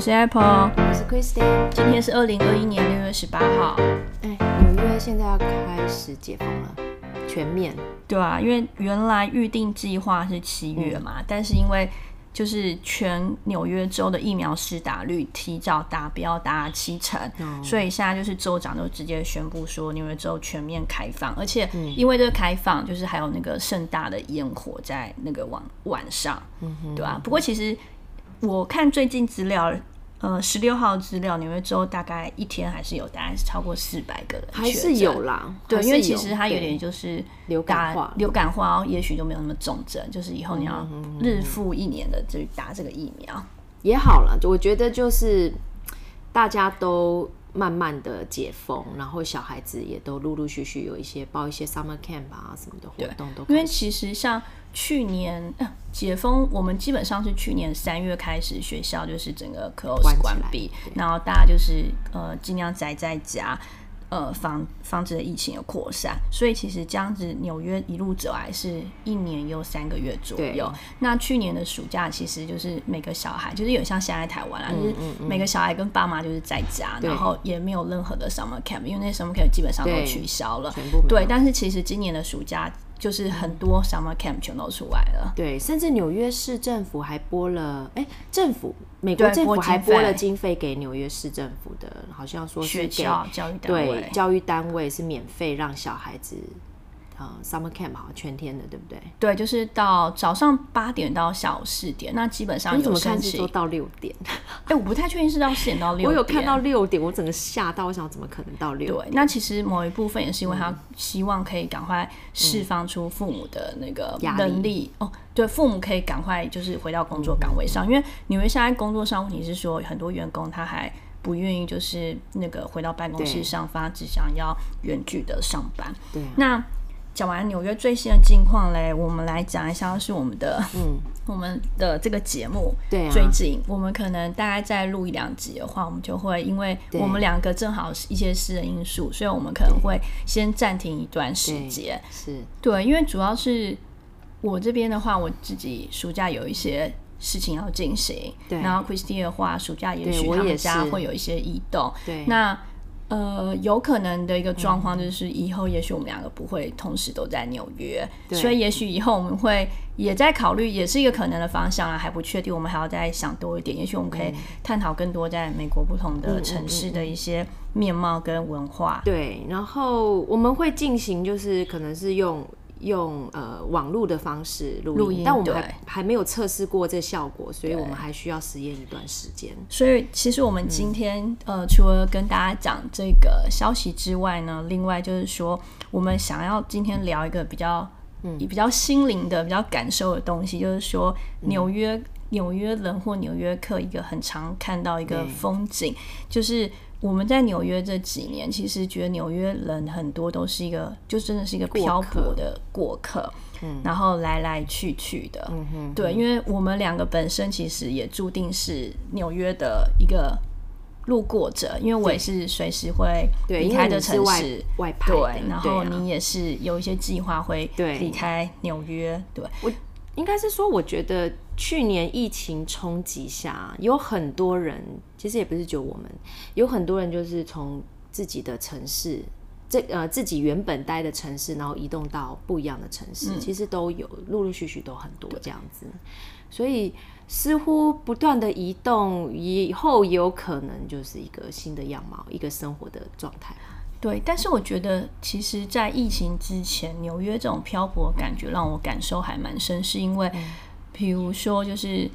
是 Apple，我是 Christine。今天是二零二一年六月十八号。哎，纽约现在要开始解封了，全面。对啊，因为原来预定计划是七月嘛，但是因为就是全纽约州的疫苗施打率提早达标达七成，所以现在就是州长都直接宣布说纽约州全面开放，而且因为这个开放，就是还有那个盛大的烟火在那个晚晚上，对吧？不过其实我看最近资料。呃，十六号资料，纽约州大概一天还是有，大概是超过四百个人，还是有啦。对，因为其实它有点就是流感化，流感化，也许就没有那么重症，就是以后你要日复一年的去打这个疫苗也好了。我觉得就是大家都。慢慢的解封，然后小孩子也都陆陆续续有一些报一些 summer camp 啊什么的活动都。因为其实像去年解封，我们基本上是去年三月开始学校就是整个 close 关闭，然后大家就是呃尽量宅在家。呃，防防止的疫情的扩散，所以其实这样子纽约一路走来是一年又三个月左右。那去年的暑假其实就是每个小孩，就是有像现在台湾啊，就是每个小孩跟爸妈就是在家，然后也没有任何的 summer camp，因为那 summer camp 基本上都取消了。对，但是其实今年的暑假。就是很多 summer camp 全都出来了，对，甚至纽约市政府还拨了，哎，政府美国政府还拨了经费给纽约市政府的，好像说是给教育单位，对，教育单位是免费让小孩子。呃，summer camp 好全天的，对不对？对，就是到早上八点到下午四点，那基本上你怎么看是说到六点？哎，我不太确定是到四点到六。我有看到六点，我整个吓到，我想怎么可能到六？对，那其实某一部分也是因为他希望可以赶快释放出父母的那个能力哦，对，父母可以赶快就是回到工作岗位上，因为纽约现在工作上问题是说很多员工他还不愿意就是那个回到办公室上班，只想要远距的上班。对，那。讲完纽约最新的近况嘞，我们来讲一下是我们的，嗯，我们的这个节目。对，最近我们可能大概再录一两集的话，我们就会因为我们两个正好是一些私人因素，所以我们可能会先暂停一段时间。是，对，因为主要是我这边的话，我自己暑假有一些事情要进行。对，然后 Christie 的话，暑假也许他们家会有一些移动。对，那。呃，有可能的一个状况就是，以后也许我们两个不会同时都在纽约，所以也许以后我们会也在考虑，也是一个可能的方向啊，还不确定，我们还要再想多一点。也许我们可以探讨更多在美国不同的城市的一些面貌跟文化。对，然后我们会进行，就是可能是用。用呃网络的方式录音，但我们还还没有测试过这效果，所以我们还需要实验一段时间。所以其实我们今天呃除了跟大家讲这个消息之外呢，另外就是说我们想要今天聊一个比较嗯。比较心灵的、比较感受的东西，就是说纽约纽约人或纽约客一个很常看到一个风景，就是。我们在纽约这几年，其实觉得纽约人很多都是一个，就真的是一个漂泊的过客，嗯，然后来来去去的，嗯哼，对，因为我们两个本身其实也注定是纽约的一个路过者，因为我也是随时会离开的城市，外派，对，然后你也是有一些计划会离开纽约，对。我。应该是说，我觉得去年疫情冲击下，有很多人，其实也不是就我们，有很多人就是从自己的城市，这呃自己原本待的城市，然后移动到不一样的城市，其实都有陆陆续续都很多这样子，所以似乎不断的移动，以后有可能就是一个新的样貌，一个生活的状态。对，但是我觉得，其实，在疫情之前，纽约这种漂泊感觉让我感受还蛮深，是因为，比如说，就是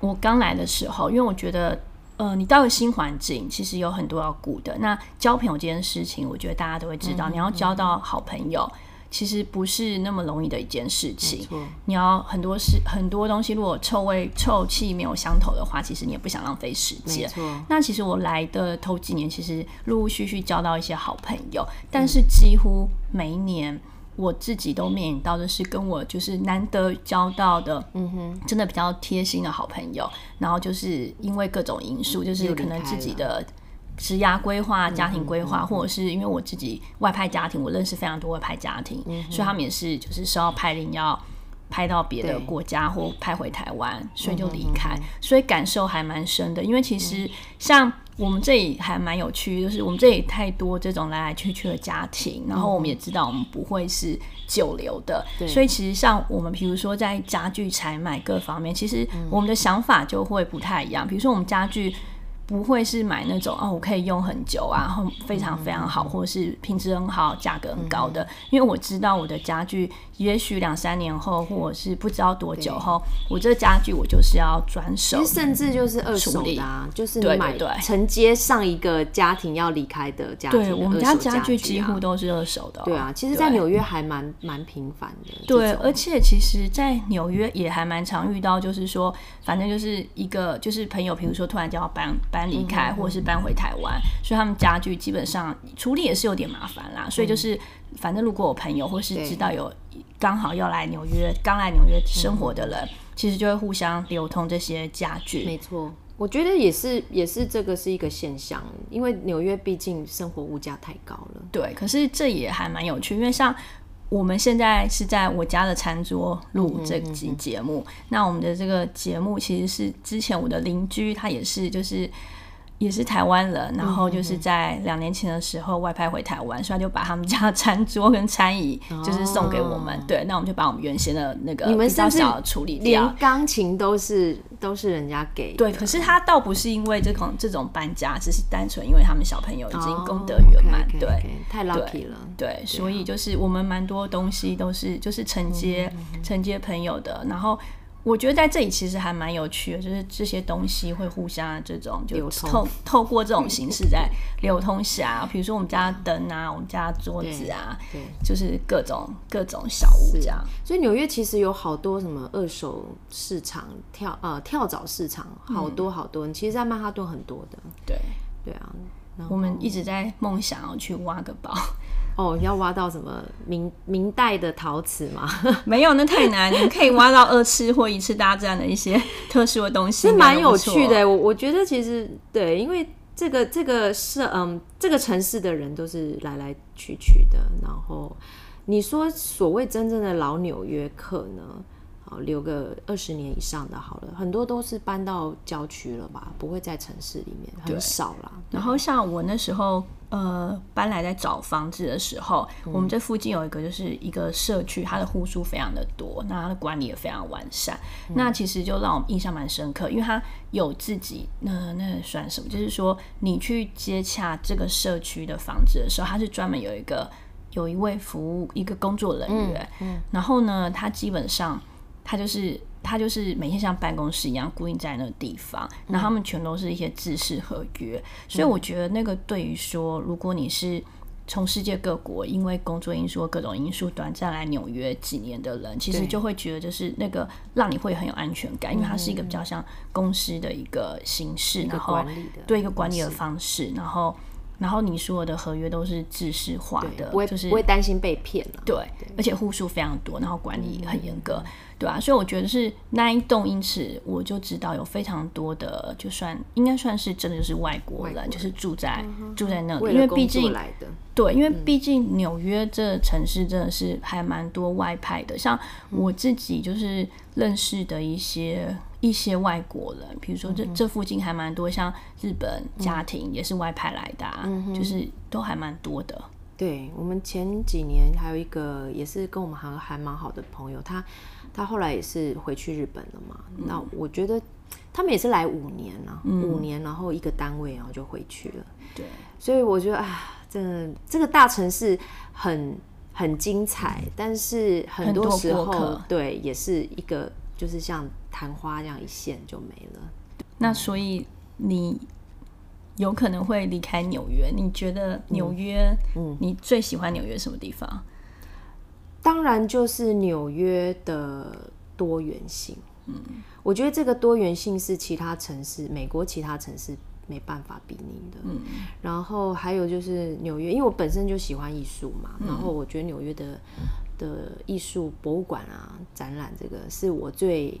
我刚来的时候，因为我觉得，呃，你到了新环境，其实有很多要顾的。那交朋友这件事情，我觉得大家都会知道，你要交到好朋友。其实不是那么容易的一件事情。你要很多事很多东西，如果臭味臭气没有相投的话，其实你也不想浪费时间。那其实我来的头几年，其实陆陆续续交到一些好朋友，但是几乎每一年我自己都面临到的是跟我就是难得交到的，嗯哼，真的比较贴心的好朋友，然后就是因为各种因素，就是可能自己的。职涯规划、家庭规划，或者是因为我自己外派家庭，我认识非常多外派家庭，所以他们也是就是收到派令要拍到别的国家或拍回台湾，所以就离开，所以感受还蛮深的。因为其实像我们这里还蛮有趣，就是我们这里太多这种来来去去的家庭，然后我们也知道我们不会是久留的，对所以其实像我们比如说在家具采买各方面，其实我们的想法就会不太一样。比如说我们家具。不会是买那种哦，我可以用很久啊，然后非常非常好，或者是品质很好、价格很高的。因为我知道我的家具，也许两三年后，或者是不知道多久后，我这家具我就是要转手。甚至就是二手的啊，就是你买承接上一个家庭要离开的家庭的对我们家家具几乎都是二手的、哦。对啊，其实，在纽约还蛮蛮频繁的。对，而且其实，在纽约也还蛮常遇到，就是说，反正就是一个就是朋友，比如说突然就要搬搬离嗯开，或者是搬回台湾，所以他们家具基本上处理也是有点麻烦啦。所以就是，反正如果我朋友或是知道有刚好要来纽约，刚来纽约生活的人，其实就会互相流通这些家具。没错，我觉得也是也是这个是一个现象，因为纽约毕竟生活物价太高了。对，可是这也还蛮有趣，因为像我们现在是在我家的餐桌录这集节目，那我们的这个节目其实是之前我的邻居，他也是就是。也是台湾人，然后就是在两年前的时候外派回台湾，所以他就把他们家的餐桌跟餐椅就是送给我们。哦对，那我们就把我们原先的那个你们比较小的处理掉连。钢琴都是都是人家给的，对，可是他倒不是因为这种这种搬家，只是单纯因为他们小朋友已经哦功德圆满。对，太 lucky 了。对，所以就是我们蛮多东西都是就是承接、嗯承接朋友的，然后我觉得在这里其实还蛮有趣的，就是这些东西会互相这种就透透过这种形式在流通下，比如说我们家灯啊，我们家桌子啊，对，就是各种各种小物这样。所以纽约其实有好多什么二手市场、跳呃跳蚤市场，好多好多。其实，在曼哈顿很多的，对，对啊。我们一直在梦想要去挖个宝，哦，要挖到什么明明代的陶瓷吗？没有那太难，你们可以挖到二次或一次大战的一些 特殊的东西，是蛮有趣的。我我觉得其实对，因为这个这个是嗯，这个城市的人都是来来去去的。然后你说所谓真正的老纽约客呢？好，留个二十年以上的好了，很多都是搬到郊区了吧，不会在城市里面，很少啦。然后像我那时候呃搬来在找房子的时候，我们这附近有一个就是一个社区，它的户数非常的多，那它的管理也非常完善。那其实就让我们印象蛮深刻，因为它有自己那那算什么？就是说你去接洽这个社区的房子的时候，它是专门有一个有一位服务一个工作人员，嗯然后呢，他基本上他就是他就是每天像办公室一样固定在那个地方，然后他们全都是一些制式合约，所以我觉得那个对于说，如果你是从世界各国因为工作因素、各种因素短暂来纽约几年的人，其实就会觉得就是那个让你会很有安全感，因为它是一个比较像公司的一个形式，然后对一个管理的方式，然后然后你所有的合约都是制式化的，不会就是不会担心被骗了。对，而且户数非常多，然后管理很严嗯格，对啊，所以我觉得是那一栋，因此我就知道有非常多的，就算应该算是真的就是外国人，就是住在、住在那里，因为毕竟来的，对，因为毕竟纽约这城市真的是还蛮多外派的，像我自己就是认识的一些一些外国人，比如说这这附近还蛮多，像日本家庭也是外派来的、啊，就是都还蛮多的。对我们前几年还有一个也是跟我们还还蛮好的朋友，他他后来也是回去日本了嘛。那我觉得他们也是来五年了、五年，然后一个单位，然后就回去了。对，所以我觉得啊，真的这个大城市很很精彩，但是很很多多时候对也是一个就是像昙花这样一现就没了。那所以你有可能会离开纽约，你觉得纽约，嗯，你最喜欢纽约什么地方？当然就是纽约的多元性。嗯，我觉得这个多元性是其他城市，美国其他城市没办法比拟的。嗯，然后还有就是纽约，因为我本身就喜欢艺术嘛，然后我觉得纽约的的艺术博物馆啊、展览，这个是我最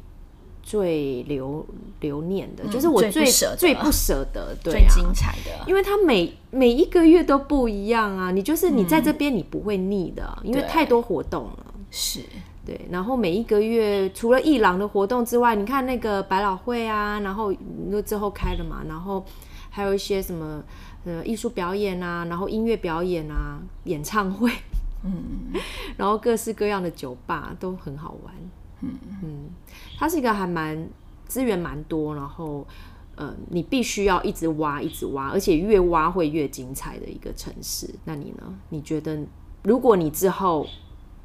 最留留念的，就是我最最不舍得。最精彩的，因为它每每一个月都不一样啊，你就是你在这边你不会腻的，因为太多活动了。是对，然后每一个月除了艺廊的活动之外，你看那个百老汇啊，然后那之后开了嘛，然后还有一些什么呃艺术表演啊，然后音乐表演啊，演唱会，嗯，然后各式各样的酒吧都很好玩，嗯。嗯，它是一个还蛮资源蛮多，然后呃你必须要一直挖一直挖，而且越挖会越精彩的一个城市。那你呢？你觉得如果你之后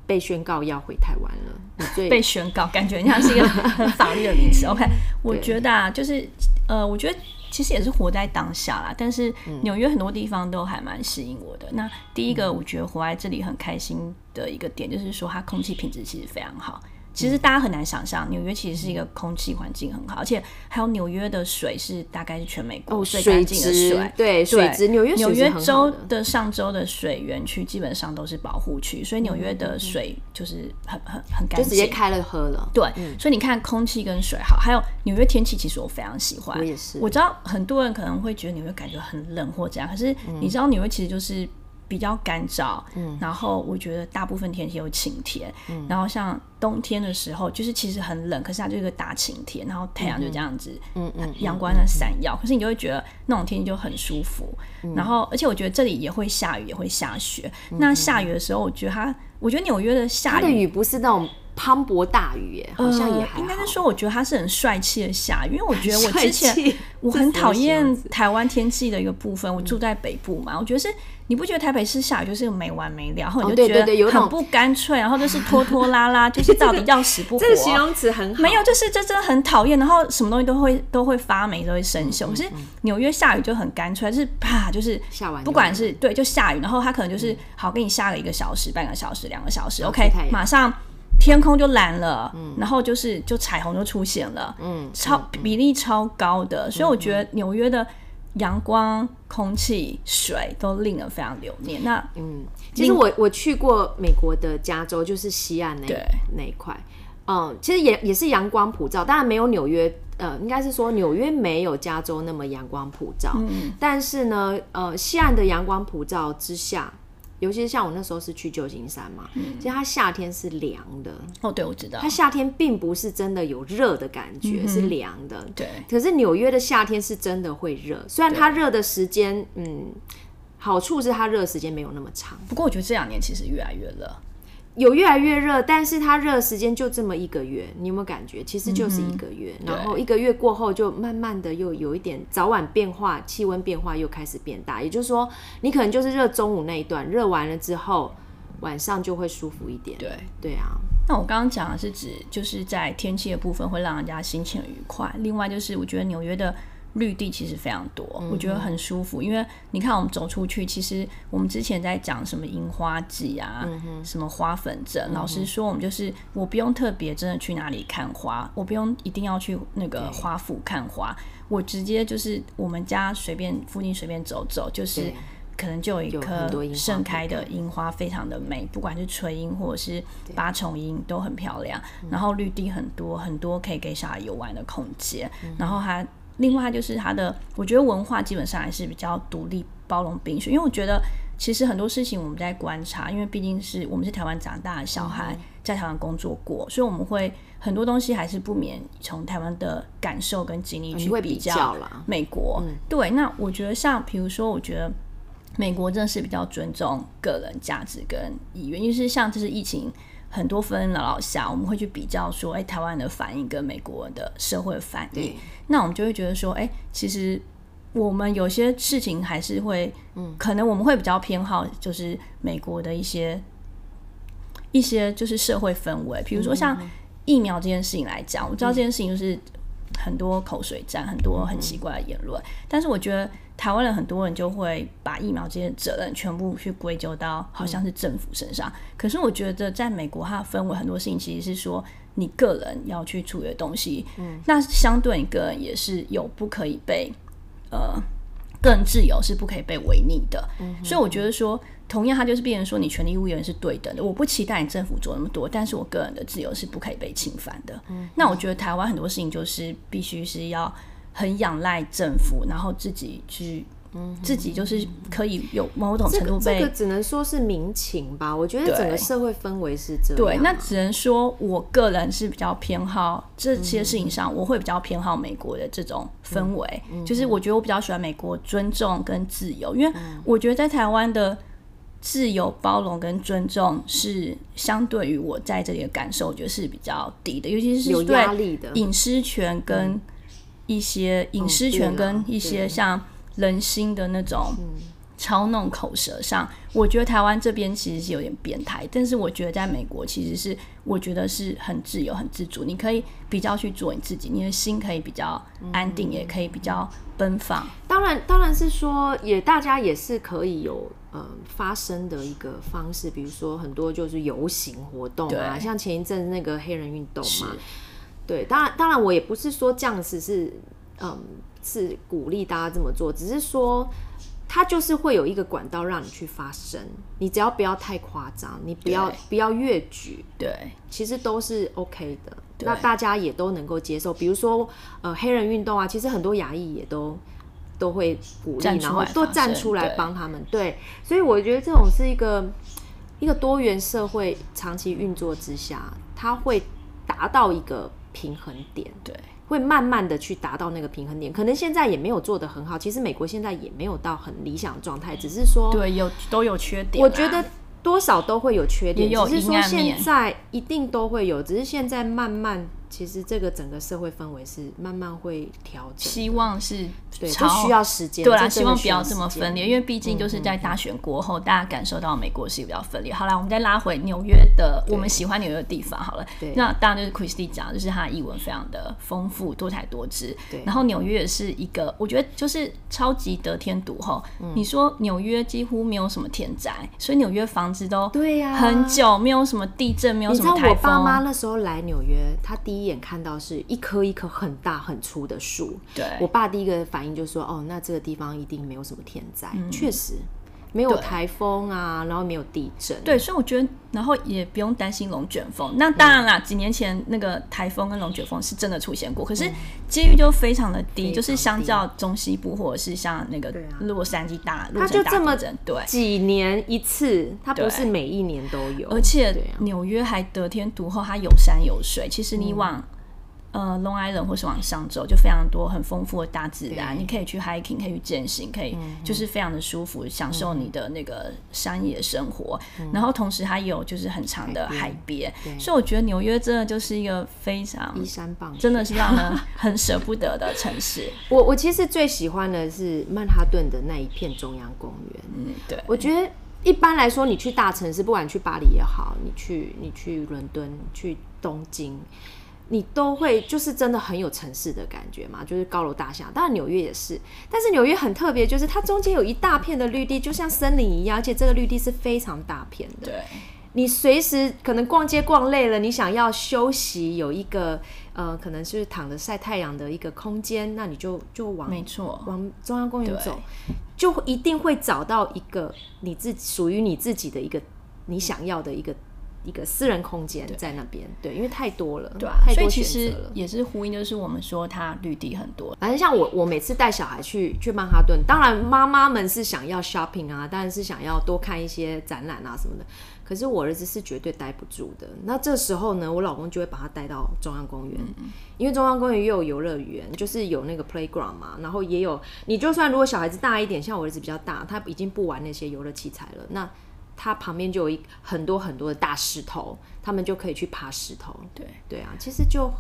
被宣告要回台湾了，你最被宣告，感觉像是一个 很法律的名词。OK，我觉得啊，就是呃，我觉得其实也是活在当下啦。但是纽约很多地方都还蛮吸引我的。那第一个，我觉得活在这里很开心的一个点，就是说它空气品质其实非常好。其实大家很难想象，纽约其实是一个空气环境很好，而且还有纽约的水是大概是全美国最干净的水。对，水质纽约纽约州的上周的水源区基本上都是保护区，所以纽约的水就是很很很干净，就直接开了喝了。对，所以你看空气跟水好，还有纽约天气，其实我非常喜欢。我也是。我知道很多人可能会觉得纽约感觉很冷或这样，可是你知道纽约其实就是。比较干燥，嗯，然后我觉得大部分天气有晴天，嗯，然后像冬天的时候，就是其实很冷，可是它就是个大晴天，然后太阳就这样子，嗯嗯，阳光在闪耀，可是你就会觉得那种天气就很舒服，然后而且我觉得这里也会下雨，也会下雪。那下雨的时候，我觉得它，我觉得纽约的下雨，雨不是那种。磅礴大雨，耶，好像也应该是说，我觉得它是很帅气的下雨，因为我觉得我 之前我很讨厌台湾天气的一个部分，我住在北部嘛，我觉得是你不觉得台北市下雨就是没完没了，然后你就觉得很不干脆，然后就是拖拖拉拉，就是到底要死不活。这个形容词很好，没有，就是这真的很讨厌，然后什么东西都会都会发霉，都会生锈。可是纽约下雨就很干脆，就是啪，就是下完，不管是对，就下雨，然后它可能就是好给你下了一个小时、半个小时、两个小时，OK，马上。天空就蓝了，然后就是就彩虹就出现了，嗯，超比例超高的，所以我觉得纽约的阳光、空气、水都令人非常留念。那嗯，其实我我去过美国的加州，就是西岸那那一块，嗯，其实也也是阳光普照，当然没有纽约，呃，应该是说纽约没有加州那么阳光普照，嗯，但是呢，呃，西岸的阳光普照之下。尤其是像我那时候是去旧金山嘛，其实它夏天是凉的。哦，对，我知道。它夏天并不是真的有热的感觉，是凉的。对。可是纽约的夏天是真的会热，虽然它热的时间，嗯，好处是它热时间没有那么长。不过我觉得这两年其实越来越热。有越来越热，但是它热时间就这么一个月，你有没有感觉？其实就是一个月，然后一个月过后就慢慢的又有一点早晚变化，气温变化又开始变大。也就是说，你可能就是热中午那一段，热完了之后，晚上就会舒服一点。对对啊。那我刚刚讲的是指就是在天气的部分会让人家心情愉快，另外就是我觉得纽约的。绿地其实非常多，我觉得很舒服。因为你看，我们走出去，其实我们之前在讲什么樱花季啊，什么花粉症。老实说，我们就是我不用特别真的去哪里看花，我不用一定要去那个花府看花，我直接就是我们家随便附近随便走走，就是可能就有一棵盛开的樱花，非常的美，不管是垂樱或者是八重樱都很漂亮。然后绿地很多很多，可以给小孩游玩的空间。然后它。另外就是它的，我觉得文化基本上还是比较独立、包容、并蓄。因为我觉得其实很多事情我们在观察，因为毕竟是我们是台湾长大的小孩，在台湾工作过，所以我们会很多东西还是不免从台湾的感受跟经历去比较美国。对，那我觉得像比如说，我觉得美国真的是比较尊重个人价值跟意愿，因为是像这是疫情。很多分老老下，我们会去比较说，哎，台湾的反应跟美国的社会反应，那我们就会觉得说，哎，其实我们有些事情还是会，嗯，可能我们会比较偏好就是美国的一些一些就是社会氛围，比如说像疫苗这件事情来讲，我知道这件事情就是很多口水战，很多很奇怪的言论，但是我觉得。台湾人很多人就会把疫苗这些责任全部去归咎到好像是政府身上，可是我觉得在美国它分为很多事情，其实是说你个人要去处理的东西，嗯，那相对你个人也是有不可以被呃个人自由是不可以被违逆的，嗯所以我觉得说同样它就是变成说你权利义务是对等的，我不期待你政府做那么多，但是我个人的自由是不可以被侵犯的，嗯，那我觉得台湾很多事情就是必须是要。很仰赖政府，然后自己去自己就是可以有某种程度被个这个只能说是民情吧。我觉得整个社会氛围是这样。对，那只能说我个人是比较偏好这些事情上，我会比较偏好美国的这种氛围，就是我觉得我比较喜欢美国尊重跟自由，因为我觉得在台湾的自由、包容跟尊重是相对于我在这里的感受，我觉得是比较低的，尤其是有对压力的。隐私权跟一些隐私权跟一些像人心的那种操弄口舌上，我觉得台湾这边其实是有点变态，但是我觉得在美国其实是我觉得是很自由、很自主，你可以比较去做你自己，你的心可以比较安定，也可以比较奔放。当然，当然是说，也大家也是可以有呃发生的一个方式，比如说很多就是游行活动啊，像前一阵那个黑人运动嘛，对，当然，当然我也不是说这样子是嗯是鼓励大家这么做，只是说。它就是会有一个管道让你去发声，你只要不要太夸张，你不要不要越举，对其实都是 OK 的，那大家也都能够接受。比如说，呃，黑人运动啊，其实很多亚裔也都都会鼓励，然后都站出来对帮他们。对，所以我觉得这种是一个一个多元社会长期运作之下，它会达到一个平衡点。对会慢慢的去达到那个平衡点，可能现在也没有做得很好。其实美国现在也没有到很理想的状态，只是说对，有都有缺点。我觉得多少都会有缺点，只是说现在一定都会有，只是现在慢慢，其实这个整个社会氛围是慢慢会调整，希望是对，朝这需要时间。对啦，希望不要要这么分裂，因为毕竟就是在大选过后，大家感受到美国是比较分裂。好啦，我们再拉回纽约的我们喜欢纽约的地方好了对。那当然就是 Christy 讲，就是他的译文非常的丰富、多彩多姿。对然后纽约也是一个，我觉得就是超级得天独厚。嗯你说纽约几乎没有什么天灾，所以纽约房子都对呀很久没有什么地震，没有什么台风我爸妈风。那时候来纽约，他第一眼看到是一棵一棵很大很粗的树。对我爸第一个反应就说：“哦，那这个地方一定没有什么天灾。确实没有台风啊，然后没有地震。对，所以我觉得，然后也不用担心龙卷风。那当然啦，几年前那个台风跟龙卷风是真的出现过，可是几率就非常的低，就是相低较中西部或者是像那个洛杉矶大，它洛杉矶就这么大地震，对。几年一次，它不是每一年都有。而且纽约还得天独厚，它有山有水。其实你嗯往、呃 Long Island 或是往上走，就非常多很丰富的大自然，你可以去 hiking，可以去健行，可以就是非常的舒服，享受你的那个山野生活。然后同时它有就是很长的海边，所以我觉得纽约真的就是一个非常依山傍，真的是让人 很舍不得的城市。我我其实最喜欢的是曼哈顿的那一片中央公园。嗯，对，我觉得一般来说，你去大城市，不管去巴黎也好，你去你去伦敦、去东京，你都会就是真的很有城市的感觉嘛，就是高楼大厦。当然纽约也是，但是纽约很特别，就是它中间有一大片的绿地，就像森林一样，而且这个绿地是非常大片的。对，你随时可能逛街逛累了，你想要休息，有一个呃，可能是躺着晒太阳的一个空间，那你就就往没错，往中央公园走，就一定会找到一个你自己属于你自己的一个你想要的一个一个私人空间在那边。对，因为太多了，对啊，太多所以其实选择了。也是呼应，就是我们说它绿地很多，反正像我，我每次带小孩去去曼哈顿，当然妈妈们是想要 shopping 啊，当然是想要多看一些展览啊什么的。可是我儿子是绝对待不住的。那这时候呢，我老公就会把他带到中央公园，因为中央公园也有游乐园，就是有那个 playground 嘛，然后也有你就算如果小孩子大一点，像我儿子比较大，他已经不玩那些游乐器材了，那他旁边就有一很多很多的大石头，他们就可以去爬石头。对。对啊，其实就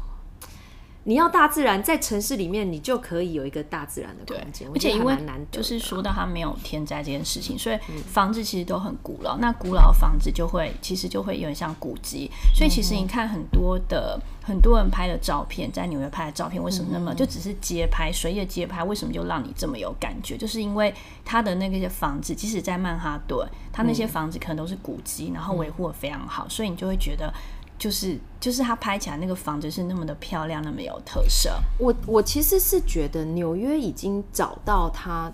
你要大自然，在城市里面你就可以有一个大自然的空间，而且因为。就是说到它没有天灾这件事情，所以房子其实都很古老。那古老的房子就会其实就会有点像古迹，所以其实你看很多的很多人拍的照片，在纽约拍的照片，为什么那么就只是街拍水野街拍，为什么就让你这么有感觉？就是因为它的那个些房子，即使在曼哈顿，它那些房子可能都是古迹，然后维护的非常好，所以你就会觉得。就是就是它拍起来那个房子是那么的漂亮，那么有特色。我我其实是觉得纽约已经找到它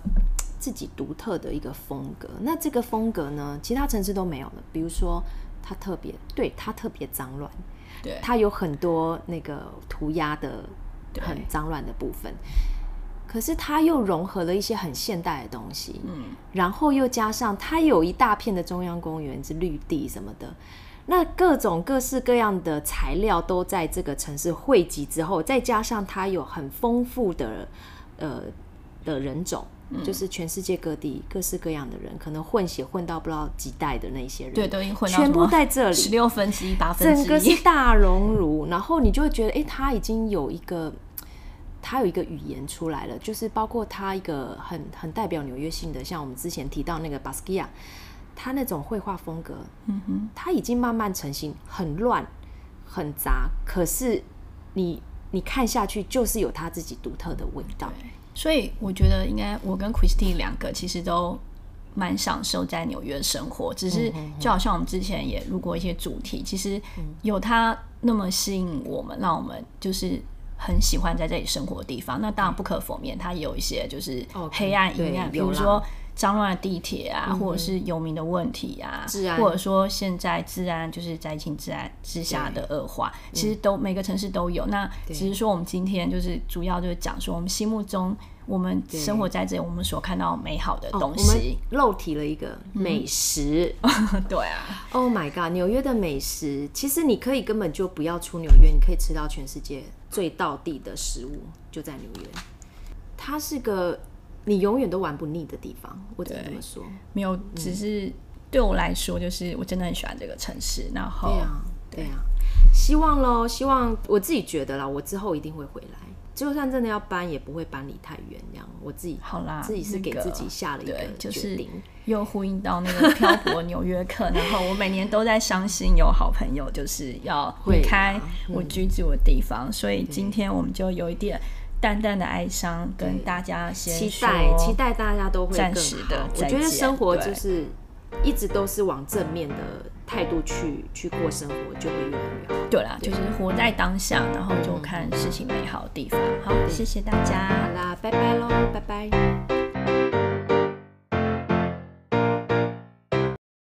自己独特的一个风格。那这个风格呢，其他城市都没有了。比如说，它特别对它特别脏乱，对，它有很多那个涂鸦的很脏乱的部分。可是它又融合了一些很现代的东西，嗯，然后又加上它有一大片的中央公园是绿地什么的，那各种各式各样的材料都在这个城市汇集之后，再加上它有很丰富的呃的人种。就是全世界各地各式各样的人，可能混血混到不知道几代的那些人，对，都已经混全部在这里，十六分之一、八分之一，整个是大熔炉。然后你就会觉得，哎，他已经有一个，他有一个语言出来了，就是包括他一个很很代表纽约性的，像我们之前提到那个巴斯基亚，他那种绘画风格，嗯哼，他已经慢慢成型，很乱，很杂，可是你你看下去，就是有他自己独特的味道。所以我觉得应该我跟 Christie 两个其实都蛮享受在纽约生活，只是就好像我们之前也录过一些主题，其实有它那么吸引我们，让我们就是很喜欢在这里生活的地方。那当然不可否认，它也有一些就是黑暗阴暗，比如说。脏乱的地铁啊，或者是游民的问题啊，或者说现在治安就是灾情治安之下的恶化，其实都每个城市都有。那只是说我们今天就是主要就是讲说我们心目中我们生活在这里，我们所看到美好的东西。漏提了一个美食，对啊。Oh my god，纽约的美食，其实你可以根本就不要出纽约，你可以吃到全世界最道地的食物，就在纽约。它是个。你永远都玩不腻的地方，我只能这么说。没有，只是对我来说，就是我真的很喜欢这个城市。然后，对啊，对啊，希望喽，希望我自己觉得啦，我之后一定会回来。就算真的要搬，也不会搬离太远。这样，我自己好啦，自己是给自己下了一个决定。又呼应到那个漂泊纽约客，然后我每年都在伤心，有好朋友就是要离开我居住的地方，所以今天我们就有一点。淡淡的哀伤，跟大家先期待，期待大家都会暂时的。我觉得生活就是一直都是往正面的态度去去过生活，就会越来越好。对啦，就是活在当下，然后就看事情美好的地方。好，谢谢大家，好啦，拜拜喽，拜拜。